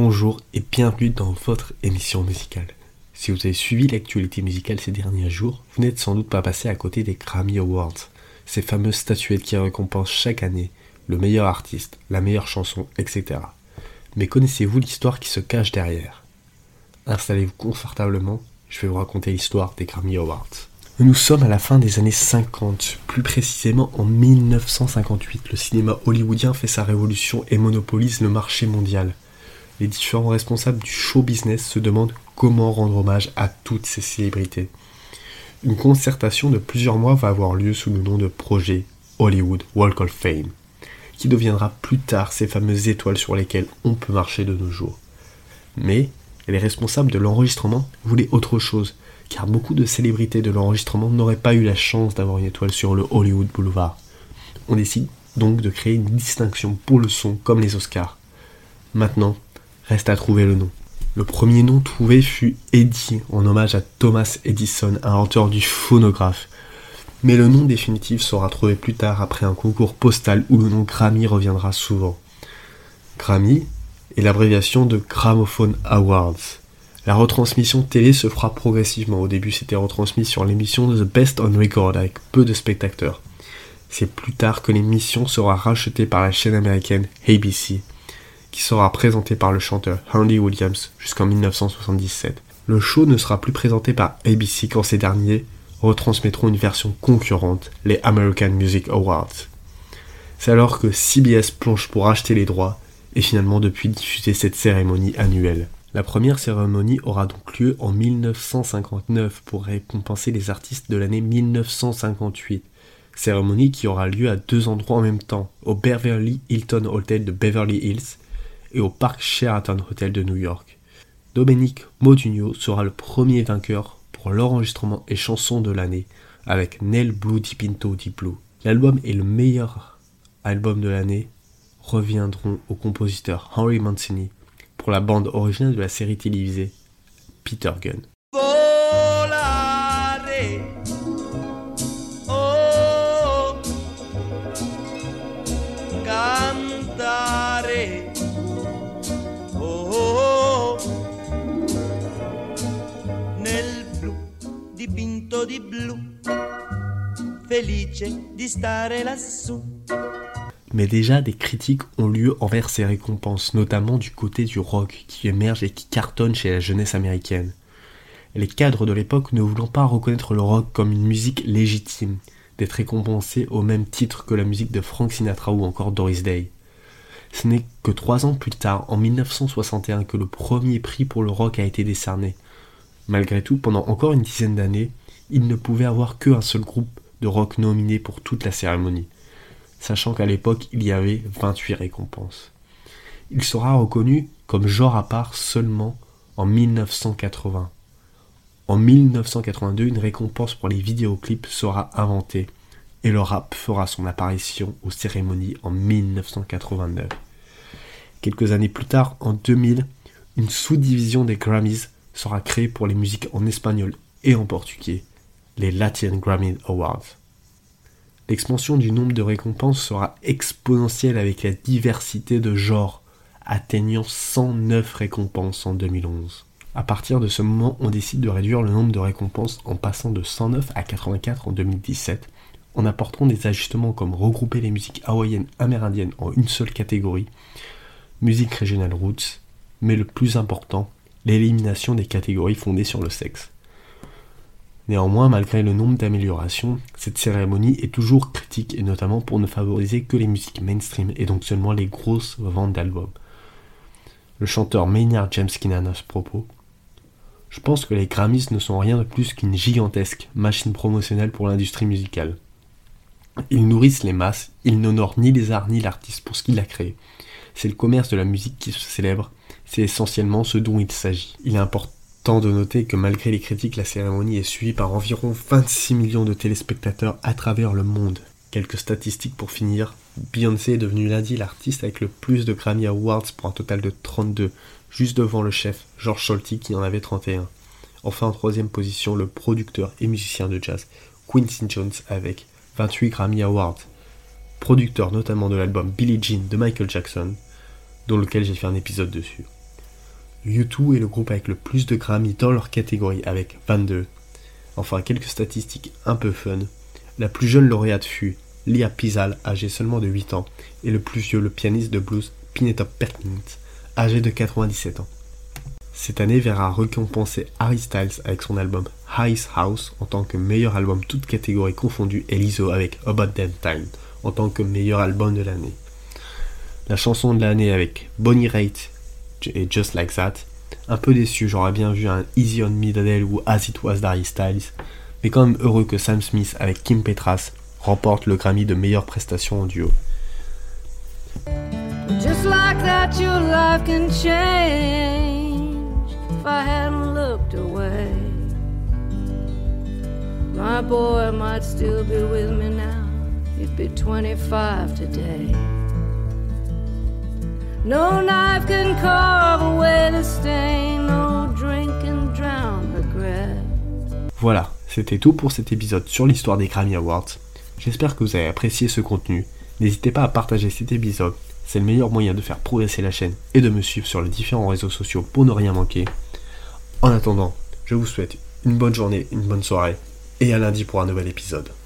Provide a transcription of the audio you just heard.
bonjour et bienvenue dans votre émission musicale. Si vous avez suivi l'actualité musicale ces derniers jours, vous n'êtes sans doute pas passé à côté des Grammy Awards, ces fameuses statuettes qui récompensent chaque année le meilleur artiste, la meilleure chanson, etc. Mais connaissez-vous l'histoire qui se cache derrière? Installez-vous confortablement, je vais vous raconter l'histoire des Grammy Awards. Nous sommes à la fin des années 50, plus précisément en 1958. Le cinéma hollywoodien fait sa révolution et monopolise le marché mondial. Les différents responsables du show business se demandent comment rendre hommage à toutes ces célébrités. Une concertation de plusieurs mois va avoir lieu sous le nom de projet Hollywood Walk of Fame, qui deviendra plus tard ces fameuses étoiles sur lesquelles on peut marcher de nos jours. Mais les responsables de l'enregistrement voulaient autre chose car beaucoup de célébrités de l'enregistrement n'auraient pas eu la chance d'avoir une étoile sur le Hollywood Boulevard. On décide donc de créer une distinction pour le son comme les Oscars. Maintenant, reste à trouver le nom. Le premier nom trouvé fut Eddie, en hommage à Thomas Edison, inventeur du phonographe. Mais le nom définitif sera trouvé plus tard après un concours postal où le nom Grammy reviendra souvent. Grammy est l'abréviation de Gramophone Awards. La retransmission télé se fera progressivement. Au début, c'était retransmis sur l'émission The Best on Record avec peu de spectateurs. C'est plus tard que l'émission sera rachetée par la chaîne américaine ABC, qui sera présentée par le chanteur Andy Williams jusqu'en 1977. Le show ne sera plus présenté par ABC quand ces derniers retransmettront une version concurrente, les American Music Awards. C'est alors que CBS plonge pour acheter les droits et finalement depuis diffuser cette cérémonie annuelle. La première cérémonie aura donc lieu en 1959 pour récompenser les artistes de l'année 1958. Cérémonie qui aura lieu à deux endroits en même temps, au Beverly Hilton Hotel de Beverly Hills et au Park Sheraton Hotel de New York. Dominique Modugno sera le premier vainqueur pour l'enregistrement et chanson de l'année avec Nel Blue Di Pinto Di Blue. L'album est le meilleur album de l'année reviendront au compositeur Henry Mancini pour la bande originale de la série télévisée Peter Gunn. Mais déjà, des critiques ont lieu envers ces récompenses, notamment du côté du rock qui émerge et qui cartonne chez la jeunesse américaine. Les cadres de l'époque ne voulant pas reconnaître le rock comme une musique légitime, d'être récompensé au même titre que la musique de Frank Sinatra ou encore Doris Day. Ce n'est que trois ans plus tard, en 1961, que le premier prix pour le rock a été décerné. Malgré tout, pendant encore une dizaine d'années, il ne pouvait avoir qu'un seul groupe de rock nominé pour toute la cérémonie sachant qu'à l'époque il y avait 28 récompenses. Il sera reconnu comme genre à part seulement en 1980. En 1982, une récompense pour les vidéoclips sera inventée et le rap fera son apparition aux cérémonies en 1989. Quelques années plus tard, en 2000, une sous-division des Grammys sera créée pour les musiques en espagnol et en portugais, les Latin Grammy Awards. L'expansion du nombre de récompenses sera exponentielle avec la diversité de genres, atteignant 109 récompenses en 2011. À partir de ce moment, on décide de réduire le nombre de récompenses en passant de 109 à 84 en 2017, en apportant des ajustements comme regrouper les musiques hawaïennes amérindiennes en une seule catégorie, musique régionale roots, mais le plus important, l'élimination des catégories fondées sur le sexe. Néanmoins, malgré le nombre d'améliorations, cette cérémonie est toujours critique et notamment pour ne favoriser que les musiques mainstream et donc seulement les grosses ventes d'albums. Le chanteur Maynard James Keenan à ce propos. Je pense que les Grammys ne sont rien de plus qu'une gigantesque machine promotionnelle pour l'industrie musicale. Ils nourrissent les masses, ils n'honorent ni les arts ni l'artiste pour ce qu'il a créé. C'est le commerce de la musique qui se célèbre, c'est essentiellement ce dont il s'agit. Il importe de noter que malgré les critiques, la cérémonie est suivie par environ 26 millions de téléspectateurs à travers le monde. Quelques statistiques pour finir. Beyoncé est devenue lundi l'artiste avec le plus de Grammy Awards pour un total de 32, juste devant le chef George Solti qui en avait 31. Enfin en troisième position, le producteur et musicien de jazz Quincy Jones avec 28 Grammy Awards, producteur notamment de l'album Billie Jean de Michael Jackson, dont lequel j'ai fait un épisode dessus. U2 est le groupe avec le plus de Grammy dans leur catégorie avec 22. Enfin, quelques statistiques un peu fun. La plus jeune lauréate fut Lia Pizal, âgée seulement de 8 ans, et le plus vieux, le pianiste de blues Pineta Perkins, âgé de 97 ans. Cette année verra récompenser Harry Styles avec son album Ice House en tant que meilleur album toute catégorie confondue et Lizzo avec About Damn Time en tant que meilleur album de l'année. La chanson de l'année avec Bonnie Raitt et Just Like That. Un peu déçu, j'aurais bien vu un Easy on Me d'Adele ou As It Was d'Harry Styles, mais quand même heureux que Sam Smith avec Kim Petras remporte le Grammy de meilleure prestation en duo. Just like that, your life can change if I hadn't looked away. My boy might still be with me now, be 25 today. Voilà, c'était tout pour cet épisode sur l'histoire des Grammy Awards. J'espère que vous avez apprécié ce contenu. N'hésitez pas à partager cet épisode, c'est le meilleur moyen de faire progresser la chaîne et de me suivre sur les différents réseaux sociaux pour ne rien manquer. En attendant, je vous souhaite une bonne journée, une bonne soirée et à lundi pour un nouvel épisode.